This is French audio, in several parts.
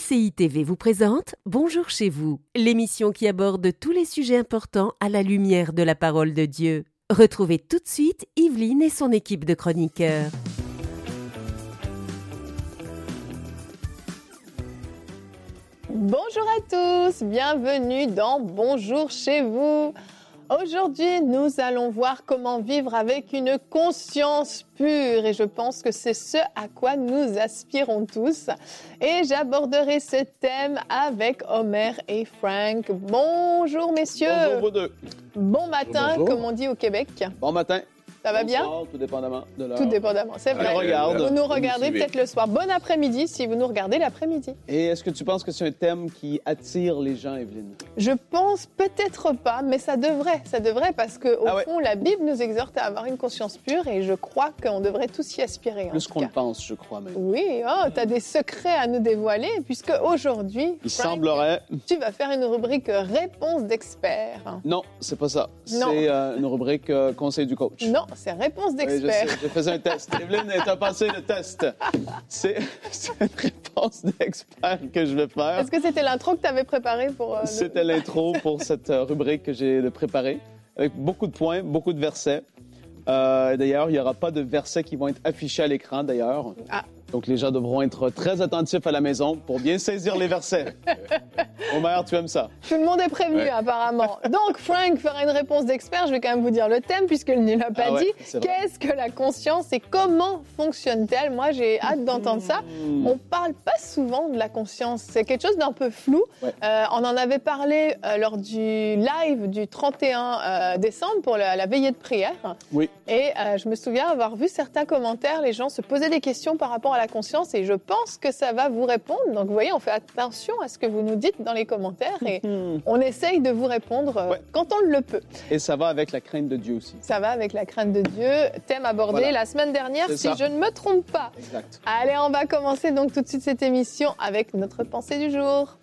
MCI TV vous présente Bonjour chez vous, l'émission qui aborde tous les sujets importants à la lumière de la parole de Dieu. Retrouvez tout de suite Yveline et son équipe de chroniqueurs. Bonjour à tous, bienvenue dans Bonjour chez vous. Aujourd'hui, nous allons voir comment vivre avec une conscience pure et je pense que c'est ce à quoi nous aspirons tous. Et j'aborderai ce thème avec Homer et Frank. Bonjour messieurs. Bonjour vous deux. Bon matin, Bonjour. comme on dit au Québec. Bon matin. Ça va bien Bonsoir, tout dépendamment de l'heure. Tout dépendamment, c'est vrai. On regarde. Vous nous regardez peut-être le soir. Bon après-midi si vous nous regardez l'après-midi. Et est-ce que tu penses que c'est un thème qui attire les gens, Evelyne? Je pense peut-être pas, mais ça devrait, ça devrait parce que au Ah ouais. fond, la Bible nous exhorte à avoir une conscience pure et je crois qu'on devrait tous y aspirer. Plus qu'on le pense, je crois même. Oui, oh, tu as des secrets à nous dévoiler puisque aujourd'hui, Il Frank, semblerait... tu vas faire une rubrique réponse d'expert. Non, c'est pas ça. C'est euh, une rubrique euh, conseil du coach. Non, c'est réponse Oui, je sais, d'expert. je faisais un test. Evelyne, t'as passé le test. C'est une réponse d'expert que je vais faire. Est-ce que c'était l'intro que tu avais préparé pour euh, le- C'était l'intro pour cette euh, rubrique que j'ai préparée, avec beaucoup de points, beaucoup de versets. Euh, d'ailleurs, il n'y aura pas de versets qui vont être affichés à l'écran, d'ailleurs. Ah. Donc, les gens devront être très attentifs à la maison pour bien saisir les versets. Omer, tu aimes ça? Tout le monde est prévenu apparemment. Donc Frank fera une réponse d'expert. Je vais quand même vous dire le thème puisqu'il ne l'a pas Ah ouais, dit. Qu'est-ce que la conscience et comment fonctionne-t-elle? Moi, j'ai hâte d'entendre ça. Hmm. On parle pas souvent de la conscience. C'est quelque chose d'un peu flou. Ouais. Euh, on en avait parlé euh, lors du live du 31 euh, décembre pour la, la veillée de prière. Oui. Et euh, je me souviens avoir vu certains commentaires. Les gens se posaient des questions par rapport à la conscience et je pense que ça va vous répondre. Donc, vous voyez, on fait attention à ce que vous nous dites dans les commentaires et on essaye de vous répondre euh, Ouais. quand on le peut. Et ça va avec la crainte de Dieu aussi. Ça va avec la crainte de Dieu. Thème abordé Voilà. la semaine dernière, si ça. je ne me trompe pas. Exact. Allez, on va commencer donc tout de suite cette émission avec notre pensée du jour.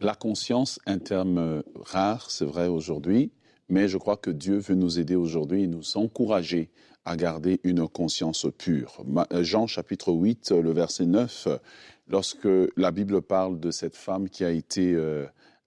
La conscience, un terme euh, rare, c'est vrai aujourd'hui, mais je crois que Dieu veut nous aider aujourd'hui et nous encourager à garder une conscience pure. Euh, Jean chapitre 8, euh, le verset 9, euh, lorsque la Bible parle de cette femme qui a été euh,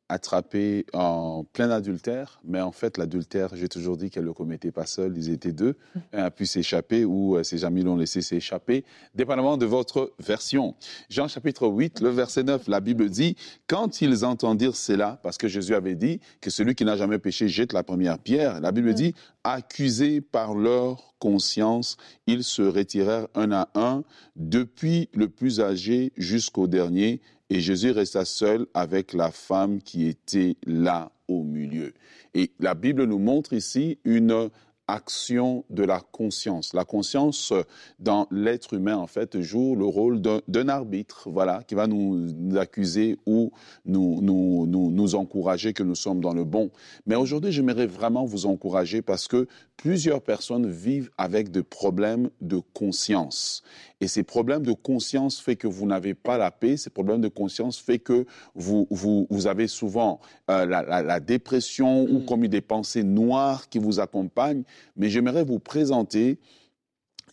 attrapée en plein adultère, mais en fait l'adultère, j'ai toujours dit qu'elle ne le commettait pas seule, ils étaient deux, un a pu s'échapper ou euh, ses amis l'ont laissé s'échapper, dépendamment de votre version. Jean chapitre 8, le verset 9, la Bible dit, quand ils entendirent cela, parce que Jésus avait dit que celui qui n'a jamais péché jette la première pierre, la Bible dit, accusés par leur conscience, ils se retirèrent un à un, depuis le plus âgé jusqu'au dernier, et Jésus resta seul avec la femme qui était là au milieu. Et la Bible nous montre ici une action de la conscience. La conscience dans l'être humain, en fait, joue le rôle d'un arbitre, voilà, qui va nous, accuser ou nous, nous, nous encourager que nous sommes dans le bon. Mais aujourd'hui, j'aimerais vraiment vous encourager parce que plusieurs personnes vivent avec des problèmes de conscience. Et ces problèmes de conscience fait que vous n'avez pas la paix. Ces problèmes de conscience fait que vous, vous, vous avez souvent euh, la, la, la dépression ou comme des pensées noires qui vous accompagnent. Mais j'aimerais vous présenter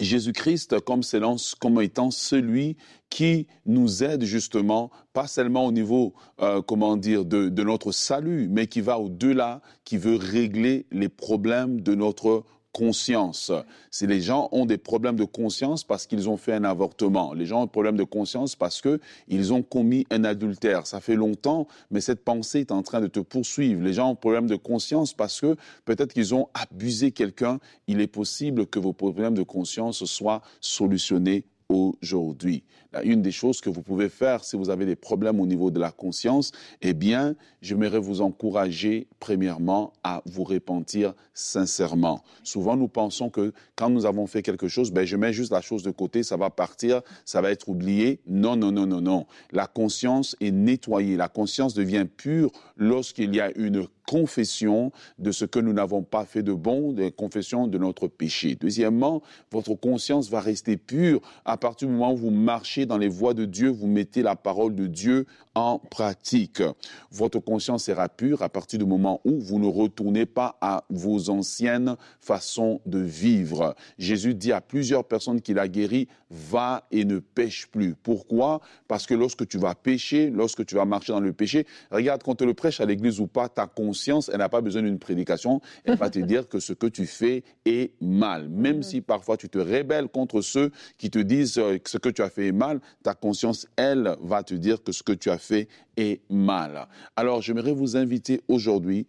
Jésus-Christ comme étant celui qui nous aide justement, pas seulement au niveau, euh, comment dire, de, de notre salut, mais qui va au-delà, qui veut régler les problèmes de notre conscience. Si les gens ont des problèmes de conscience parce qu'ils ont fait un avortement, les gens ont des problèmes de conscience parce que ils ont commis un adultère. Ça fait longtemps, mais cette pensée est en train de te poursuivre. Les gens ont des problèmes de conscience parce que peut-être qu'ils ont abusé quelqu'un. Il est possible que vos problèmes de conscience soient solutionnés aujourd'hui. Une des choses que vous pouvez faire si vous avez des problèmes au niveau de la conscience, eh bien, j'aimerais vous encourager premièrement à vous repentir sincèrement. Souvent, nous pensons que quand nous avons fait quelque chose, ben, je mets juste la chose de côté, ça va partir, ça va être oublié. Non, non, non, non, non. La conscience est nettoyée. La conscience devient pure lorsqu'il y a une confession de ce que nous n'avons pas fait de bon, de confession de notre péché. Deuxièmement, votre conscience va rester pure à partir du moment où vous marchez dans les voies de Dieu, vous mettez la parole de Dieu en pratique. Votre conscience sera pure à partir du moment où vous ne retournez pas à vos anciennes façons de vivre. Jésus dit à plusieurs personnes qu'il a guéri, va et ne pêche plus. Pourquoi? Parce que lorsque tu vas pécher, lorsque tu vas marcher dans le péché, regarde, quand tu le prêches à l'église ou pas, ta conscience, elle n'a pas besoin d'une prédication, elle va te dire que ce que tu fais est mal. Même mm. si parfois tu te rébelles contre ceux qui te disent euh, que ce que tu as fait est mal, ta conscience, elle, va te dire que ce que tu as fait est mal. Alors, j'aimerais vous inviter aujourd'hui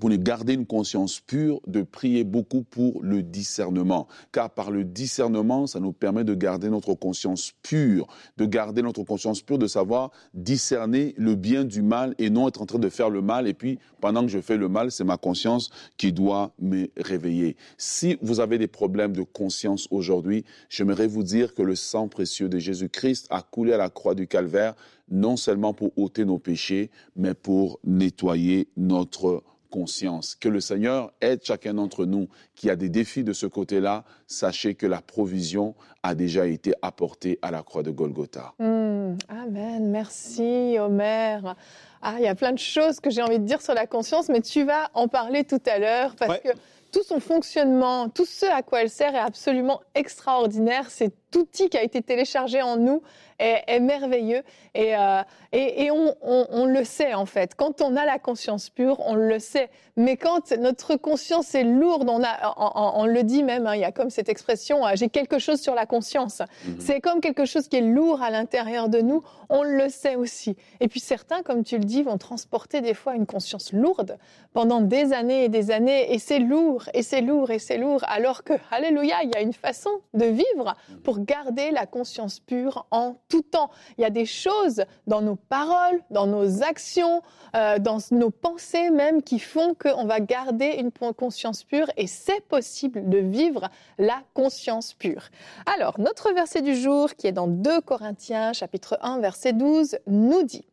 pour nous garder une conscience pure, de prier beaucoup pour le discernement. Car par le discernement, ça nous permet de garder notre conscience pure, de garder notre conscience pure, de savoir discerner le bien du mal et non être en train de faire le mal. Et puis, pendant que je fais le mal, c'est ma conscience qui doit me réveiller. Si vous avez des problèmes de conscience aujourd'hui, j'aimerais vous dire que le sang précieux de Jésus-Christ a coulé à la croix du calvaire, non seulement pour ôter nos péchés, mais pour nettoyer notre conscience. Que le Seigneur aide chacun d'entre nous qui a des défis de ce côté-là. Sachez que la provision a déjà été apportée à la croix de Golgotha. Hmm. amen. Merci, Omer. Ah, il y a plein de choses que j'ai envie de dire sur la conscience, mais tu vas en parler tout à l'heure parce que tout son fonctionnement, tout ce à quoi elle sert est absolument extraordinaire. Cet outil qui a été téléchargé en nous est, merveilleux et, euh, et, on, le sait en fait. Quand on a la conscience pure, on le sait. Mais quand notre conscience est lourde, on, a, on, le dit même, hein, il y a comme cette expression, euh, j'ai quelque chose sur la conscience. Mhm. C'est comme quelque chose qui est lourd à l'intérieur de nous, on le sait aussi. Et puis certains, comme tu le dis, vont transporter des fois une conscience lourde pendant des années et des années, et c'est lourd, et c'est lourd, et c'est lourd, alors que, alléluia, il y a une façon de vivre pour garder la conscience pure en tout temps. Il y a des choses dans nos paroles, dans nos actions, euh, dans nos pensées même qui font qu'on va garder une conscience pure et c'est possible de vivre la conscience pure. Alors, notre verset du jour qui est dans 2 Corinthiens chapitre 1 verset 12 nous dit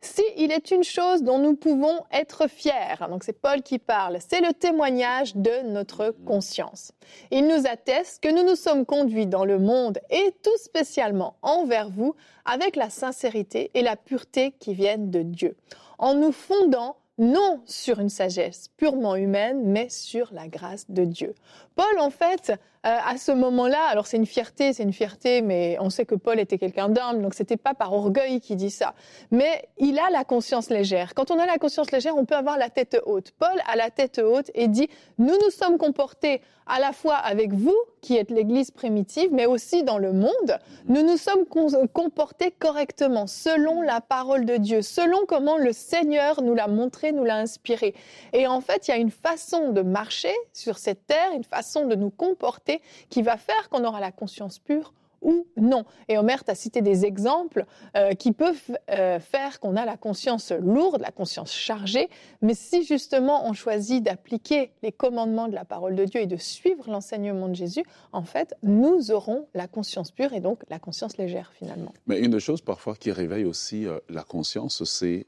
si il est une chose dont nous pouvons être fiers, donc c'est Paul qui parle, c'est le témoignage de notre conscience. Il nous atteste que nous nous sommes conduits dans le monde et tout spécialement envers vous avec la sincérité et la pureté qui viennent de Dieu, en nous fondant non sur une sagesse purement humaine, mais sur la grâce de Dieu. Paul, en fait, euh, à ce moment-là, alors c'est une fierté, c'est une fierté, mais on sait que Paul était quelqu'un d'humble, donc c'était pas par orgueil qu'il dit ça. Mais il a la conscience légère. Quand on a la conscience légère, on peut avoir la tête haute. Paul a la tête haute et dit, nous nous sommes comportés à la fois avec vous, qui êtes l'Église primitive, mais aussi dans le monde. Nous nous sommes comportés correctement, selon la parole de Dieu, selon comment le Seigneur nous l'a montré, nous l'a inspiré. Et en fait, il y a une façon de marcher sur cette terre, une façon de nous comporter qui va faire qu'on aura la conscience pure ou non. Et Omer t'a cité des exemples euh, qui peuvent euh, faire qu'on a la conscience lourde, la conscience chargée, mais si justement on choisit d'appliquer les commandements de la parole de Dieu et de suivre l'enseignement de Jésus, en fait, nous aurons la conscience pure et donc la conscience légère finalement. Mais une des choses parfois qui réveille aussi euh, la conscience, c'est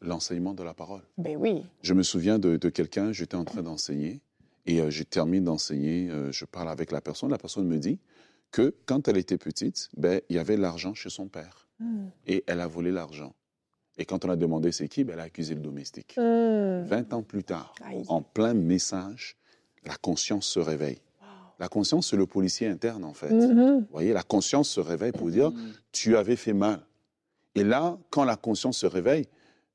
l'enseignement de la parole. Ben oui. Je me souviens de, de quelqu'un, j'étais en train d'enseigner, et je termine d'enseigner, je parle avec la personne, la personne me dit que quand elle était petite, ben, il y avait l'argent chez son père. Hmm. Et elle a volé l'argent. Et quand on a demandé c'est qui, ben, elle a accusé le domestique. 20 hmm. ans plus tard, en plein message, la conscience se réveille. La conscience, c'est le policier interne, en fait. Mm-hmm. Vous voyez, la conscience se réveille pour dire, mm. tu avais fait mal. Et là, quand la conscience se réveille,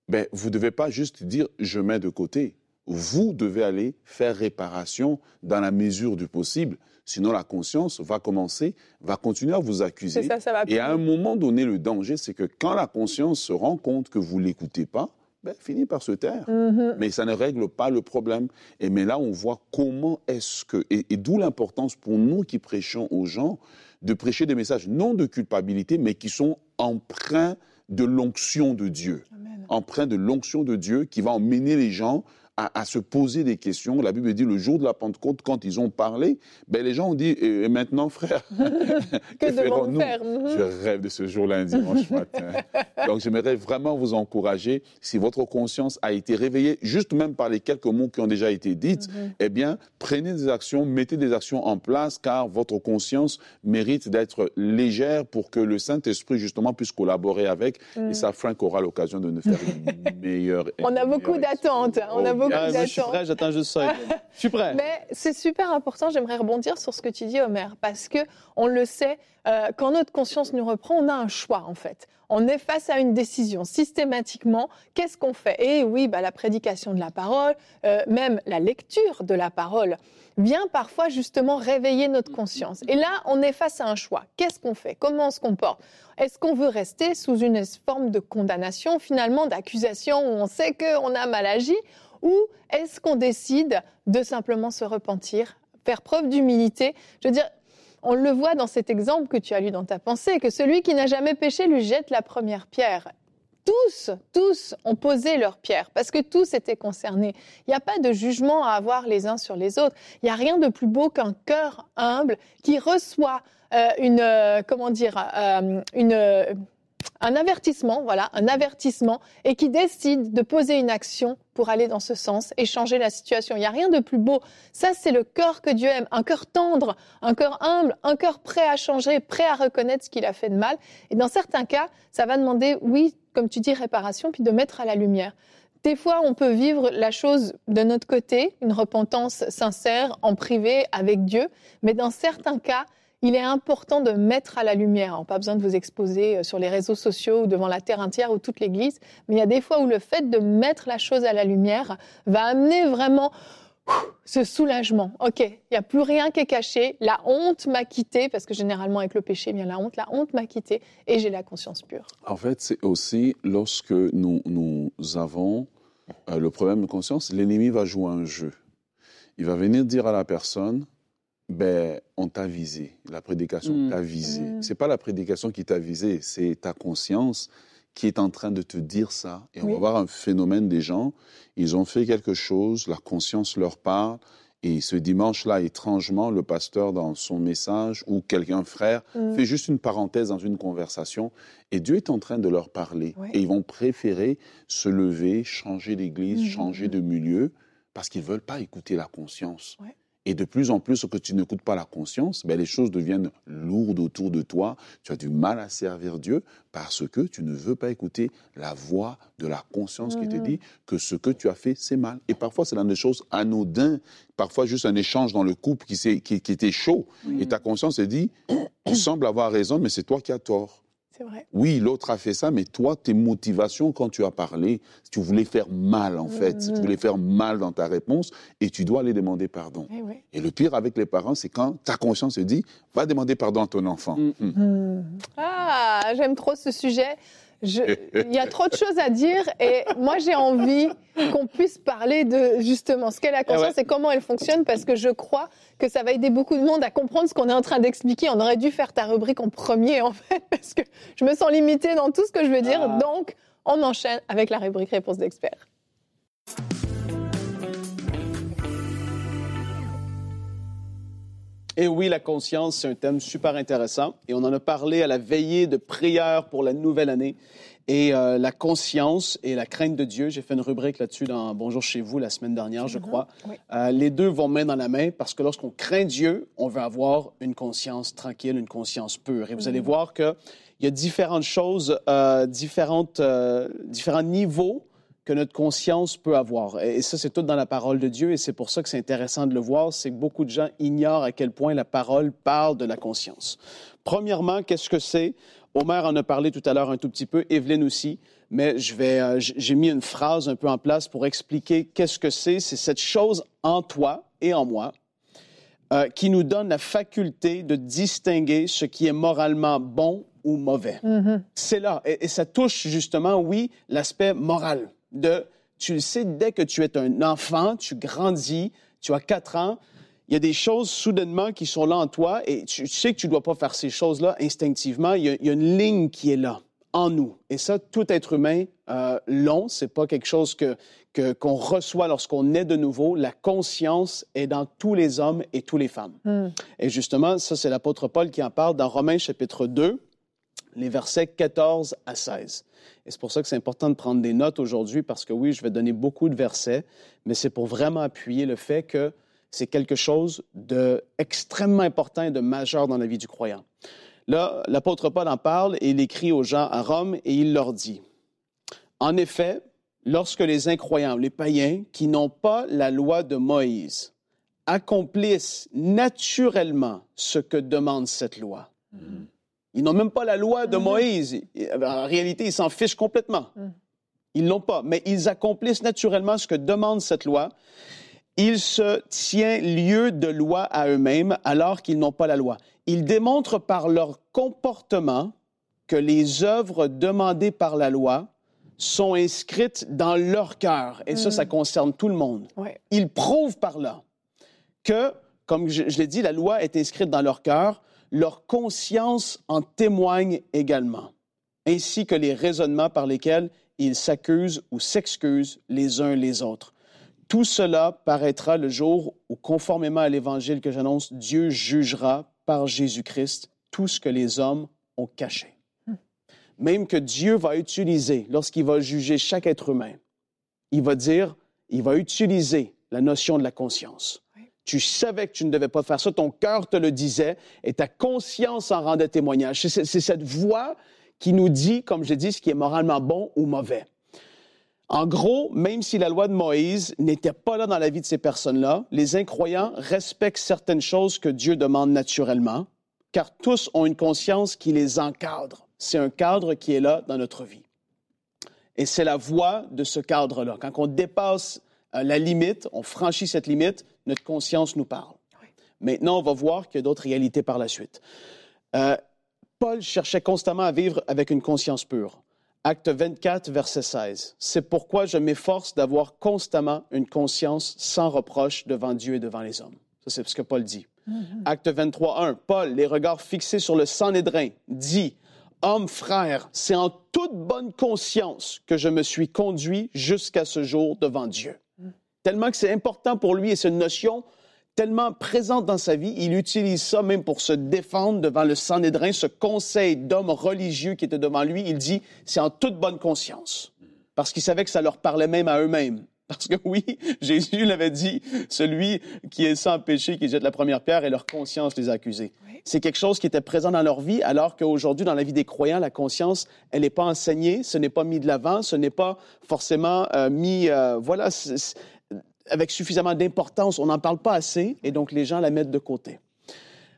ben, vous ne devez pas juste dire, je mets de côté vous devez aller faire réparation dans la mesure du possible. Sinon, la conscience va commencer, va continuer à vous accuser. et à un moment donné, le danger, c'est que quand la conscience se rend compte que vous l'écoutez pas, ben, finit par se taire. Mm-hmm. Mais ça ne règle pas le problème. Et mais là, on voit comment est-ce que, et, et d'où l'importance pour nous qui prêchons aux gens de prêcher des messages non de culpabilité, mais qui sont empreints de l'onction de Dieu. Empreints de l'onction de Dieu qui va emmener les gens à, se poser des questions. La Bible dit le jour de la Pentecôte, quand ils ont parlé, ben, les gens ont dit, et maintenant, frère, que, devons-nous faire mhm. Je rêve de ce jour-là, un dimanche matin. Donc, j'aimerais vraiment vous encourager, si votre conscience a été réveillée, juste même par les quelques mots qui ont déjà été dites, mhm. eh bien, prenez des actions, mettez des actions en place, car votre conscience mérite d'être légère pour que le Saint-Esprit, justement, puisse collaborer avec. Et mhm. ça, Frank aura l'occasion de nous faire une meilleure. On a beaucoup d'attentes. On a beaucoup d'attentes. Je suis prêt, j'attends juste ça. je suis prêt. Mais c'est super important. J'aimerais rebondir sur ce que tu dis, Omer, parce que on le sait, euh, quand notre conscience nous reprend, on a un choix en fait. On est face à une décision systématiquement. Qu'est-ce qu'on fait? Et oui, bah, la prédication de la parole, euh, même la lecture de la parole, vient parfois justement réveiller notre conscience. Et là, on est face à un choix. Qu'est-ce qu'on fait? Comment on se comporte? Est-ce qu'on veut rester sous une forme de condamnation, finalement d'accusation où on sait qu'on a mal agi? Ou est-ce qu'on décide de simplement se repentir, faire preuve d'humilité? Je veux dire, on le voit dans cet exemple que tu as lu dans ta pensée, que celui qui n'a jamais péché lui jette la première pierre. Tous, tous ont posé leur pierre parce que tous étaient concernés. Il n'y a pas de jugement à avoir les uns sur les autres. Il n'y a rien de plus beau qu'un cœur humble qui reçoit euh, une, euh, comment dire, euh, une, un avertissement, voilà, un avertissement, et qui décide de poser une action pour aller dans ce sens et changer la situation. Il n'y a rien de plus beau. Ça, c'est le cœur que Dieu aime, un cœur tendre, un cœur humble, un cœur prêt à changer, prêt à reconnaître ce qu'il a fait de mal. Et dans certains cas, ça va demander, oui, comme tu dis, réparation, puis de mettre à la lumière. Des fois, on peut vivre la chose de notre côté, une repentance sincère en privé avec Dieu, mais dans certains cas, il est important de mettre à la lumière. pas besoin de vous exposer euh, sur les réseaux sociaux ou devant la terre entière ou toute l'Église, mais il y a des fois où le fait de mettre la chose à la lumière va amener vraiment ce soulagement. Ok, il n'y a plus rien qui est caché. La honte m'a quitté, parce que généralement avec le péché vient la honte. La honte m'a quitté et j'ai la conscience pure. En fait, c'est aussi lorsque nous, nous avons euh, le problème de conscience, l'ennemi va jouer un jeu. Il va venir dire à la personne, ben, on t'a visé. La prédication mm. t'a visé. Mm. C'est pas la prédication qui t'a visé, c'est ta conscience qui est en train de te dire ça. Et on va voir un phénomène des gens. Ils ont fait quelque chose, la conscience leur parle. Et ce dimanche-là, étrangement, le pasteur, dans son message, ou quelqu'un, frère, mm. fait juste une parenthèse dans une conversation. Et Dieu est en train de leur parler. Et ils vont préférer se lever, changer d'église, changer de milieu, parce qu'ils ne veulent pas écouter la conscience. Et de plus en plus, que tu n'écoutes pas la conscience, ben les choses deviennent lourdes autour de toi. Tu as du mal à servir Dieu parce que tu ne veux pas écouter la voix de la conscience qui te mhm. dit que ce que tu as fait, c'est mal. Et parfois, c'est dans des choses anodines. Parfois, juste un échange dans le couple qui, qui, qui était chaud. Et ta conscience te dit, tu sembles avoir raison, mais c'est toi qui as tort. Oui, l'autre a fait ça, mais toi, tes motivations quand tu as parlé, tu voulais faire mal en fait, tu mm-hmm. voulais faire mal dans ta réponse et tu dois aller demander pardon. Eh et, le pire avec les parents, c'est quand ta conscience se dit, va demander pardon à ton enfant. Mm. Mm. Ah, j'aime trop ce sujet il y a trop de choses à dire et moi j'ai envie qu'on puisse parler de justement ce qu'est la conscience et comment elle fonctionne parce que je crois que ça va aider beaucoup de monde à comprendre ce qu'on est en train d'expliquer. On aurait dû faire ta rubrique en premier en fait parce que je me sens limitée dans tout ce que je veux dire. Ah. Donc on enchaîne avec la rubrique réponse d'expert. Et oui, la conscience, c'est un thème super intéressant. Et on en a parlé à la veillée de prière pour la nouvelle année. Et euh, la conscience et la crainte de Dieu, j'ai fait une rubrique là-dessus dans Bonjour chez vous la semaine dernière, je crois. Euh, les deux vont main dans la main parce que lorsqu'on craint Dieu, on veut avoir une conscience tranquille, une conscience pure. Et vous allez mhm. voir qu'il y a différentes choses, euh, différentes, différents niveaux que notre conscience peut avoir. Et ça, c'est tout dans la parole de Dieu, et c'est pour ça que c'est intéressant de le voir, c'est que beaucoup de gens ignorent à quel point la parole parle de la conscience. Premièrement, qu'est-ce que c'est? Omer en a parlé tout à l'heure un tout petit peu, Evelyne aussi, mais je vais, euh, j'ai mis une phrase un peu en place pour expliquer qu'est-ce que c'est. C'est cette chose en toi et en moi euh, qui nous donne la faculté de distinguer ce qui est moralement bon ou mauvais. Mm-hmm. C'est là, et, ça touche justement, oui, l'aspect moral de, tu le sais, dès que tu es un enfant, tu grandis, tu as quatre ans, il y a des choses soudainement qui sont là en toi et tu sais que tu ne dois pas faire ces choses-là instinctivement. Il y, a, une ligne qui est là en nous. Et ça, tout être humain euh, long, c'est pas quelque chose que qu'on reçoit lorsqu'on est de nouveau. La conscience est dans tous les hommes et toutes les femmes. Hmm. Et justement, ça, c'est l'apôtre Paul qui en parle dans Romains chapitre 2, les versets 14 à 16. Et c'est pour ça que c'est important de prendre des notes aujourd'hui, parce que oui, je vais donner beaucoup de versets, mais c'est pour vraiment appuyer le fait que c'est quelque chose d'extrêmement important et de majeur dans la vie du croyant. Là, l'apôtre Paul en parle et il écrit aux gens à Rome et il leur dit, En effet, lorsque les incroyants, les païens, qui n'ont pas la loi de Moïse, accomplissent naturellement ce que demande cette loi, ils n'ont même pas la loi de Moïse. En réalité, ils s'en fichent complètement. Ils l'ont pas, mais ils accomplissent naturellement ce que demande cette loi. Ils se tiennent lieu de loi à eux-mêmes alors qu'ils n'ont pas la loi. Ils démontrent par leur comportement que les œuvres demandées par la loi sont inscrites dans leur cœur. Et ça, ça concerne tout le monde. Ouais. Ils prouvent par là que, comme je, je l'ai dit, la loi est inscrite dans leur cœur. Leur conscience en témoigne également, ainsi que les raisonnements par lesquels ils s'accusent ou s'excusent les uns les autres. Tout cela paraîtra le jour où, conformément à l'évangile que j'annonce, Dieu jugera par Jésus-Christ tout ce que les hommes ont caché. Même que Dieu va utiliser, lorsqu'il va juger chaque être humain, il va dire, il va utiliser la notion de la conscience. Tu savais que tu ne devais pas faire ça, ton cœur te le disait et ta conscience en rendait témoignage. C'est cette voix qui nous dit, comme je dis, ce qui est moralement bon ou mauvais. En gros, même si la loi de Moïse n'était pas là dans la vie de ces personnes-là, les incroyants respectent certaines choses que Dieu demande naturellement, car tous ont une conscience qui les encadre. C'est un cadre qui est là dans notre vie. Et c'est la voie de ce cadre-là. Quand on dépasse euh, la limite, on franchit cette limite, notre conscience nous parle. Maintenant, on va voir qu'il y a d'autres réalités par la suite. Euh, Paul cherchait constamment à vivre avec une conscience pure. Acte 24, verset 16. C'est pourquoi je m'efforce d'avoir constamment une conscience sans reproche devant Dieu et devant les hommes. Ça, c'est ce que Paul dit. Acte 23, 1. Paul, les regards fixés sur le Sanhédrin, dit Homme, frère, c'est en toute bonne conscience que je me suis conduit jusqu'à ce jour devant Dieu. Tellement que c'est important pour lui et c'est une notion tellement présente dans sa vie, il utilise ça même pour se défendre devant le Sanhédrin, ce conseil d'hommes religieux qui était devant lui. Il dit, c'est en toute bonne conscience, parce qu'il savait que ça leur parlait même à eux-mêmes. Parce que oui, Jésus l'avait dit, celui qui est sans péché, qui jette la première pierre, et leur conscience les a accusés. C'est quelque chose qui était présent dans leur vie, alors qu'aujourd'hui, dans la vie des croyants, la conscience, elle n'est pas enseignée, ce n'est pas mis de l'avant, ce n'est pas forcément euh, mis, euh, voilà, avec suffisamment d'importance. On n'en parle pas assez, et donc les gens la mettent de côté.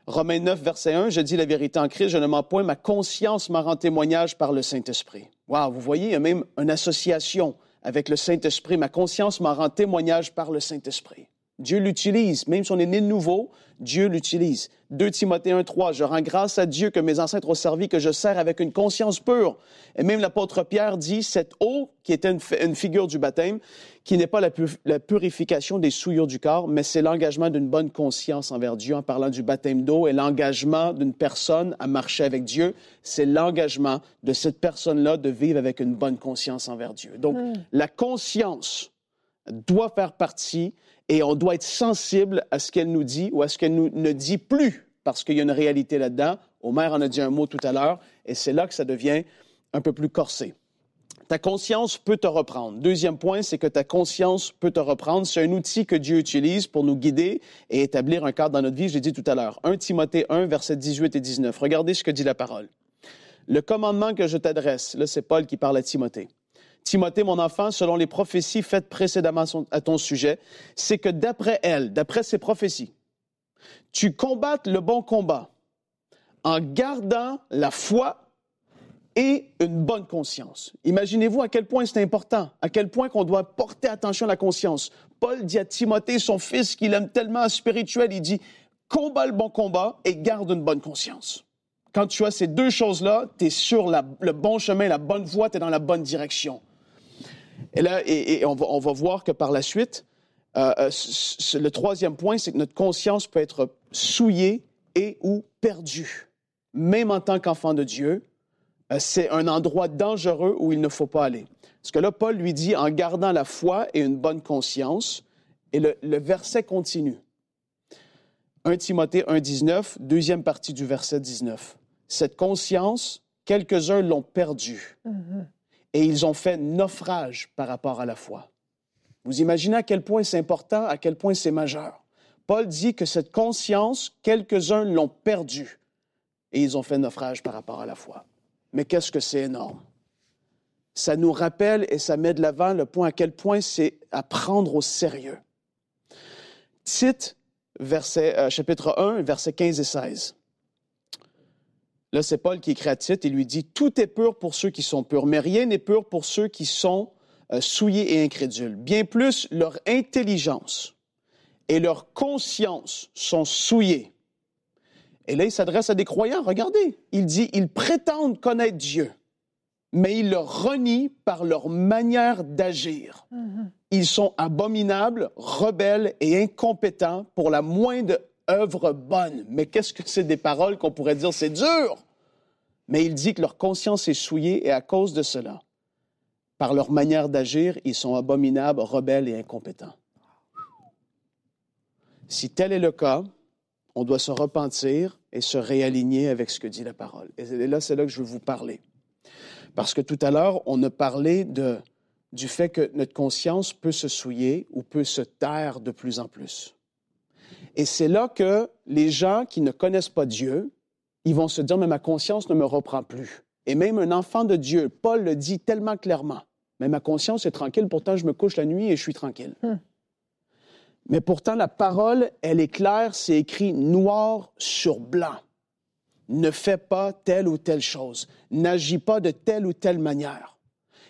Romains 9, verset 1, je dis la vérité en Christ, je ne mens point, ma conscience m'en rend témoignage par le Saint-Esprit. Wow, vous voyez, il y a même une association avec le Saint-Esprit. Ma conscience m'en rend témoignage par le Saint-Esprit. Dieu l'utilise, même si on est né de nouveau, Dieu l'utilise. 2 Timothée 1, 3, je rends grâce à Dieu que mes ancêtres ont servi, que je sers avec une conscience pure. Et même l'apôtre Pierre dit, cette eau, qui était une, fi- une figure du baptême, qui n'est pas la, pu- la purification des souillures du corps, mais c'est l'engagement d'une bonne conscience envers Dieu en parlant du baptême d'eau et l'engagement d'une personne à marcher avec Dieu, c'est l'engagement de cette personne-là de vivre avec une bonne conscience envers Dieu. Donc, la conscience doit faire partie et on doit être sensible à ce qu'elle nous dit ou à ce qu'elle nous ne dit plus parce qu'il y a une réalité là-dedans. Omer en a dit un mot tout à l'heure et c'est là que ça devient un peu plus corsé. Ta conscience peut te reprendre. Deuxième point, c'est que ta conscience peut te reprendre. C'est un outil que Dieu utilise pour nous guider et établir un cadre dans notre vie. Je dit tout à l'heure. 1 Timothée 1, versets 18 et 19. Regardez ce que dit la parole. Le commandement que je t'adresse, là c'est Paul qui parle à Timothée. Timothée, mon enfant, selon les prophéties faites précédemment à ton sujet, c'est que d'après elles, d'après ces prophéties, tu combattes le bon combat en gardant la foi et une bonne conscience. Imaginez-vous à quel point c'est important, à quel point qu'on doit porter attention à la conscience. Paul dit à Timothée, son fils, qu'il aime tellement spirituel, il dit, combat le bon combat et garde une bonne conscience. Quand tu as ces deux choses-là, tu es sur le bon chemin, la bonne voie, tu es dans la bonne direction. Et là, et, on, va, on va voir que par la suite, euh, euh, le troisième point, c'est que notre conscience peut être souillée et ou perdue. Même en tant qu'enfant de Dieu, euh, c'est un endroit dangereux où il ne faut pas aller. Parce que là, Paul lui dit en gardant la foi et une bonne conscience, et le, verset continue. 1 Timothée 1,19, deuxième partie du verset 19. Cette conscience, quelques-uns l'ont perdue mm-hmm. Et ils ont fait naufrage par rapport à la foi. Vous imaginez à quel point c'est important, à quel point c'est majeur. Paul dit que cette conscience, quelques-uns l'ont perdue et ils ont fait naufrage par rapport à la foi. Mais qu'est-ce que c'est énorme? Ça nous rappelle et ça met de l'avant le point à quel point c'est à prendre au sérieux. Tite, verset, euh, chapitre 1, versets 15 et 16. Là, c'est Paul qui écrit à Tite et lui dit Tout est pur pour ceux qui sont purs, mais rien n'est pur pour ceux qui sont euh, souillés et incrédules. Bien plus, leur intelligence et leur conscience sont souillées. Et là, il s'adresse à des croyants. Regardez, il dit Ils prétendent connaître Dieu, mais ils le renient par leur manière d'agir. Mm-hmm. Ils sont abominables, rebelles et incompétents pour la moindre œuvre bonne. Mais qu'est-ce que c'est des paroles qu'on pourrait dire c'est dur? Mais il dit que leur conscience est souillée et à cause de cela, par leur manière d'agir, ils sont abominables, rebelles et incompétents. Si tel est le cas, on doit se repentir et se réaligner avec ce que dit la parole. Et là, c'est là que je veux vous parler. Parce que tout à l'heure, on a parlé du fait que notre conscience peut se souiller ou peut se taire de plus en plus. Et c'est là que les gens qui ne connaissent pas Dieu, ils vont se dire, mais ma conscience ne me reprend plus. Et même un enfant de Dieu, Paul le dit tellement clairement, mais ma conscience est tranquille, pourtant je me couche la nuit et je suis tranquille. Hmm. Mais pourtant, la parole, elle est claire, c'est écrit noir sur blanc. Ne fais pas telle ou telle chose. N'agis pas de telle ou telle manière.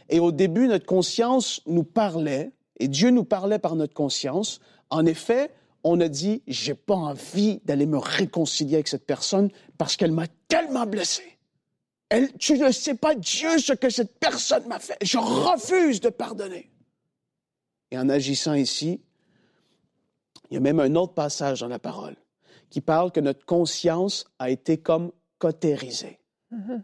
Et au début, notre conscience nous parlait, et Dieu nous parlait par notre conscience. En effet, on a dit, j'ai pas envie d'aller me réconcilier avec cette personne parce qu'elle m'a tellement blessé. Elle, tu ne sais pas, Dieu, ce que cette personne m'a fait. Je refuse de pardonner. Et en agissant ici, il y a même un autre passage dans la parole qui parle que notre conscience a été comme cautérisée. Mm-hmm.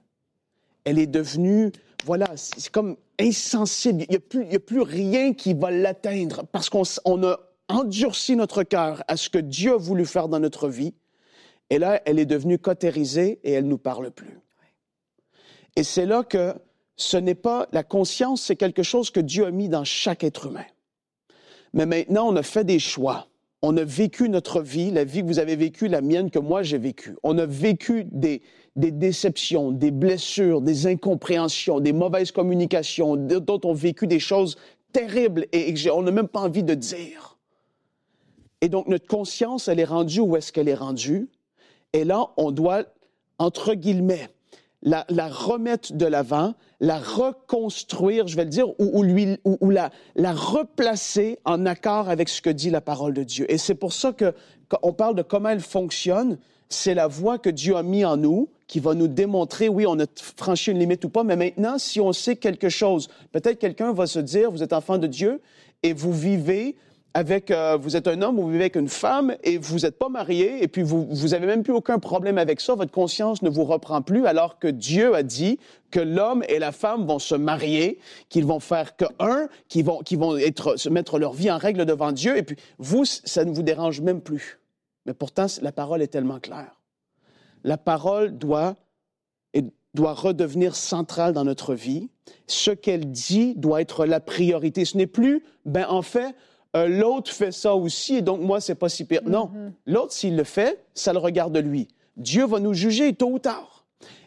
Elle est devenue, voilà, c'est comme insensible. Il n'y a, plus rien qui va l'atteindre parce qu'on a endurci notre cœur à ce que Dieu a voulu faire dans notre vie. Et là, elle est devenue cautérisée et elle ne nous parle plus. Et c'est là que ce n'est pas la conscience, c'est quelque chose que Dieu a mis dans chaque être humain. Mais maintenant, on a fait des choix. On a vécu notre vie, la vie que vous avez vécue, la mienne que moi j'ai vécue. On a vécu des, des déceptions, des blessures, des incompréhensions, des mauvaises communications, dont on vécu des choses terribles et, on n'a même pas envie de dire. Et donc notre conscience, elle est rendue où est-ce qu'elle est rendue? Et là, on doit, entre guillemets, la, remettre de l'avant, la reconstruire, je vais le dire, ou, la, la, replacer en accord avec ce que dit la parole de Dieu. Et c'est pour ça que on parle de comment elle fonctionne, c'est la voie que Dieu a mis en nous qui va nous démontrer, oui, on a franchi une limite ou pas, mais maintenant, si on sait quelque chose, peut-être quelqu'un va se dire, vous êtes enfant de Dieu et vous vivez avec, euh, vous êtes un homme, vous vivez avec une femme et vous n'êtes pas marié et puis vous, vous avez même plus aucun problème avec ça, votre conscience ne vous reprend plus alors que Dieu a dit que l'homme et la femme vont se marier, qu'ils vont faire que un, qu'ils vont, vont être, se mettre leur vie en règle devant Dieu et puis vous, ça ne vous dérange même plus. Mais pourtant, la parole est tellement claire. La parole doit, doit redevenir centrale dans notre vie. Ce qu'elle dit doit être la priorité. Ce n'est plus, ben en fait, euh, l'autre fait ça aussi, et donc moi, c'est pas si pire. Non, mm-hmm. l'autre, s'il le fait, ça le regarde lui. Dieu va nous juger tôt ou tard.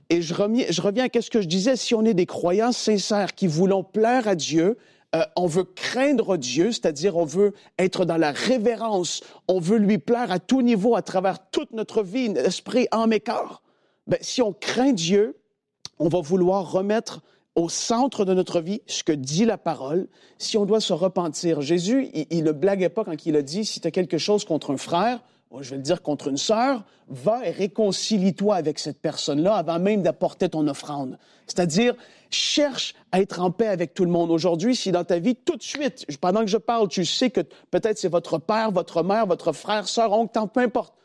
Et je reviens, je reviens à ce que je disais, si on est des croyants sincères qui voulons plaire à Dieu, euh, on veut craindre Dieu, c'est-à-dire on veut être dans la révérence, on veut lui plaire à tout niveau, à travers toute notre vie, esprit, âme et corps. Ben, si on craint Dieu, on va vouloir remettre au centre de notre vie ce que dit la parole, si on doit se repentir. Jésus, il ne blaguait pas quand il a dit, si tu as quelque chose contre un frère, je vais le dire contre une sœur, va et réconcilie-toi avec cette personne-là avant même d'apporter ton offrande. C'est-à-dire, cherche à être en paix avec tout le monde. Aujourd'hui, si dans ta vie, tout de suite, pendant que je parle, tu sais que peut-être c'est votre père, votre mère, votre frère, sœur, oncle, tant peu importe,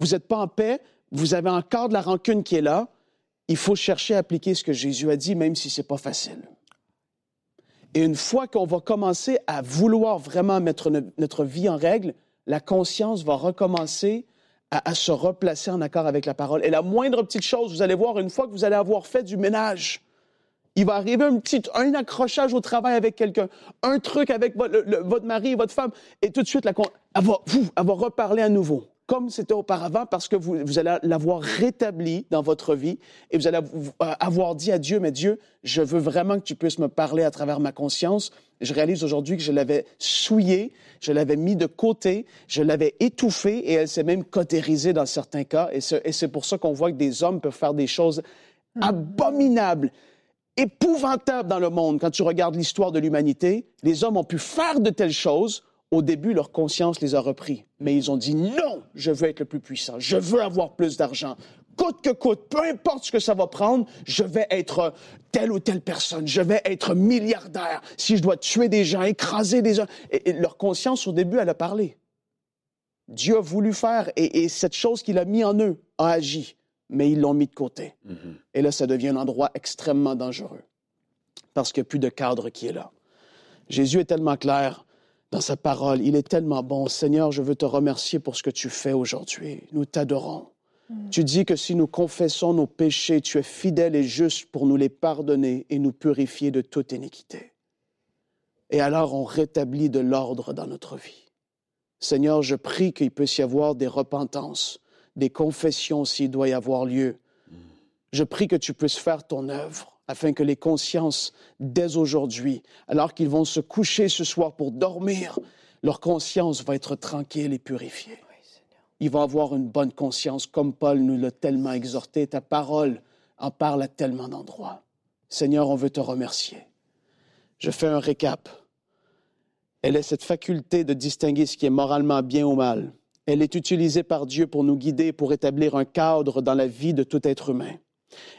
vous n'êtes pas en paix, vous avez encore de la rancune qui est là, il faut chercher à appliquer ce que Jésus a dit, même si c'est pas facile. Et une fois qu'on va commencer à vouloir vraiment mettre notre vie en règle, la conscience va recommencer à, se replacer en accord avec la parole. Et la moindre petite chose, vous allez voir, une fois que vous allez avoir fait du ménage, il va arriver un petit un accrochage au travail avec quelqu'un, un truc avec votre, mari, votre femme, et tout de suite, elle, va, elle va reparler à nouveau comme c'était auparavant parce que vous, vous allez l'avoir rétabli dans votre vie et vous allez avoir dit à Dieu, mais Dieu, je veux vraiment que tu puisses me parler à travers ma conscience. Je réalise aujourd'hui que je l'avais souillée, je l'avais mis de côté, je l'avais étouffée et elle s'est même cautérisée dans certains cas. Et c'est pour ça qu'on voit que des hommes peuvent faire des choses mm. abominables épouvantables dans le monde. Quand tu regardes l'histoire de l'humanité, les hommes ont pu faire de telles choses au début, leur conscience les a repris, mais ils ont dit non, je veux être le plus puissant, je veux avoir plus d'argent. Coûte que coûte, peu importe ce que ça va prendre, je vais être telle ou telle personne, je vais être milliardaire. Si je dois tuer des gens, écraser des gens. Et, leur conscience, au début, elle a parlé. Dieu a voulu faire, et, cette chose qu'il a mis en eux a agi, mais ils l'ont mis de côté. Mm-hmm. Et là, ça devient un endroit extrêmement dangereux, parce qu'il n'y a plus de cadre qui est là. Jésus est tellement clair dans sa parole. Il est tellement bon. Seigneur, je veux te remercier pour ce que tu fais aujourd'hui. Nous t'adorons. Mm. Tu dis que si nous confessons nos péchés, tu es fidèle et juste pour nous les pardonner et nous purifier de toute iniquité. Et alors on rétablit de l'ordre dans notre vie. Seigneur, je prie qu'il puisse y avoir des repentances, des confessions s'il doit y avoir lieu. Mm. Je prie que tu puisses faire ton œuvre afin que les consciences, dès aujourd'hui, alors qu'ils vont se coucher ce soir pour dormir, leur conscience va être tranquille et purifiée. Ils vont avoir une bonne conscience, comme Paul nous l'a tellement exhorté. Ta parole en parle à tellement d'endroits. Seigneur, on veut te remercier. Je fais un récap. Elle est cette faculté de distinguer ce qui est moralement bien ou mal. Elle est utilisée par Dieu pour nous guider, pour établir un cadre dans la vie de tout être humain.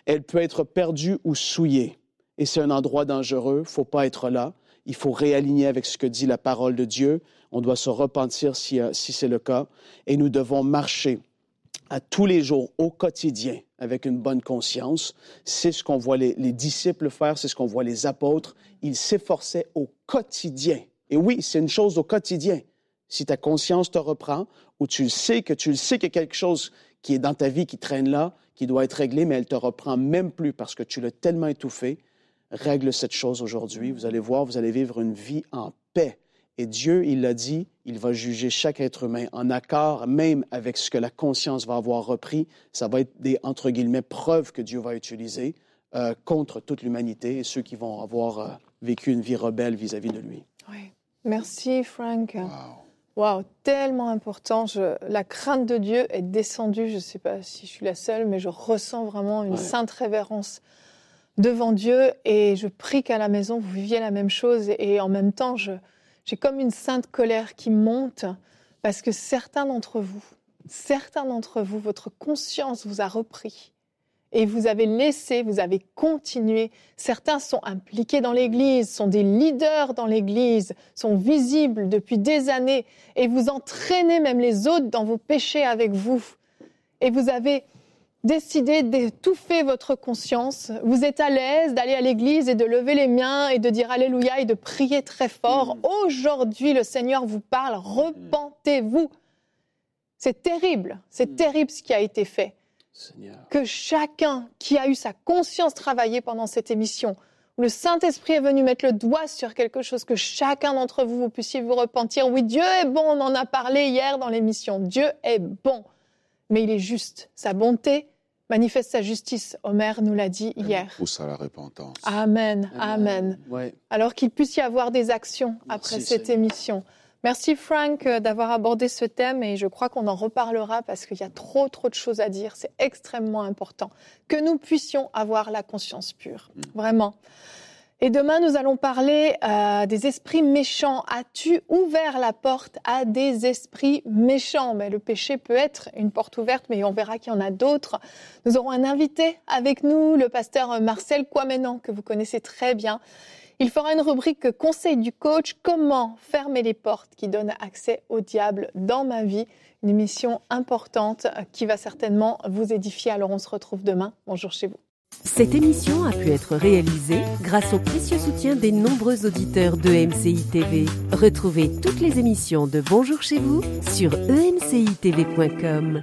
Elle peut être perdue ou souillée. Et c'est un endroit dangereux. Il faut pas être là. Il faut réaligner avec ce que dit la parole de Dieu. On doit se repentir si, euh, si c'est le cas. Et nous devons marcher à tous les jours, au quotidien, avec une bonne conscience. C'est ce qu'on voit les, les disciples faire, c'est ce qu'on voit les apôtres. Ils s'efforçaient au quotidien. Et oui, c'est une chose au quotidien. Si ta conscience te reprend, ou tu sais que tu le sais qu'il y a quelque chose qui est dans ta vie qui traîne là, qui doit être réglée, mais elle te reprend même plus parce que tu l'as tellement étouffé. Règle cette chose aujourd'hui. Vous allez voir, vous allez vivre une vie en paix. Et Dieu, il l'a dit, il va juger chaque être humain en accord même avec ce que la conscience va avoir repris. Ça va être des, entre guillemets, preuves que Dieu va utiliser euh, contre toute l'humanité et ceux qui vont avoir euh, vécu une vie rebelle vis-à-vis de lui. Oui. Merci, Frank. Waouh, tellement important. la crainte de Dieu est descendue. Je ne sais pas si je suis la seule, mais je ressens vraiment une sainte révérence devant Dieu. Et je prie qu'à la maison, vous viviez la même chose. Et en même temps, j'ai comme une sainte colère qui monte parce que certains d'entre vous, certains d'entre vous, votre conscience vous a repris et vous avez laissé, vous avez continué. Certains sont impliqués dans l'Église, sont des leaders dans l'Église, sont visibles depuis des années et vous entraînez même les autres dans vos péchés avec vous. Et vous avez décidé d'étouffer votre conscience. Vous êtes à l'aise d'aller à l'église et de lever les mains et de dire Alléluia et de prier très fort. Mm. Aujourd'hui, le Seigneur vous parle, repentez-vous. C'est terrible, c'est mm. terrible ce qui a été fait. Que chacun qui a eu sa conscience travaillée pendant cette émission, où le Saint-Esprit est venu mettre le doigt sur quelque chose, que chacun d'entre vous, vous puissiez vous repentir. Oui, Dieu est bon, on en a parlé hier dans l'émission. Dieu est bon, mais il est juste. Sa bonté manifeste sa justice. Omer nous l'a dit hier. Pousse à la repentance. Amen, amen. Alors qu'il puisse y avoir des actions après cette émission. Merci Frank euh, d'avoir abordé ce thème et je crois qu'on en reparlera parce qu'il y a trop trop de choses à dire. C'est extrêmement important que nous puissions avoir la conscience pure, mm. vraiment. Et demain, nous allons parler euh, des esprits méchants. As-tu ouvert la porte à des esprits méchants? Mais le péché peut être une porte ouverte, mais on verra qu'il y en a d'autres. Nous aurons un invité avec nous, le pasteur Marcel Quamenan, que vous connaissez très bien. Il fera une rubrique Conseil du coach, comment fermer les portes qui donnent accès au diable dans ma vie. Une émission importante qui va certainement vous édifier. Alors on se retrouve demain. Bonjour chez vous. Cette émission a pu être réalisée grâce au précieux soutien des nombreux auditeurs de TV. Retrouvez toutes les émissions de Bonjour chez vous sur emcitv.com.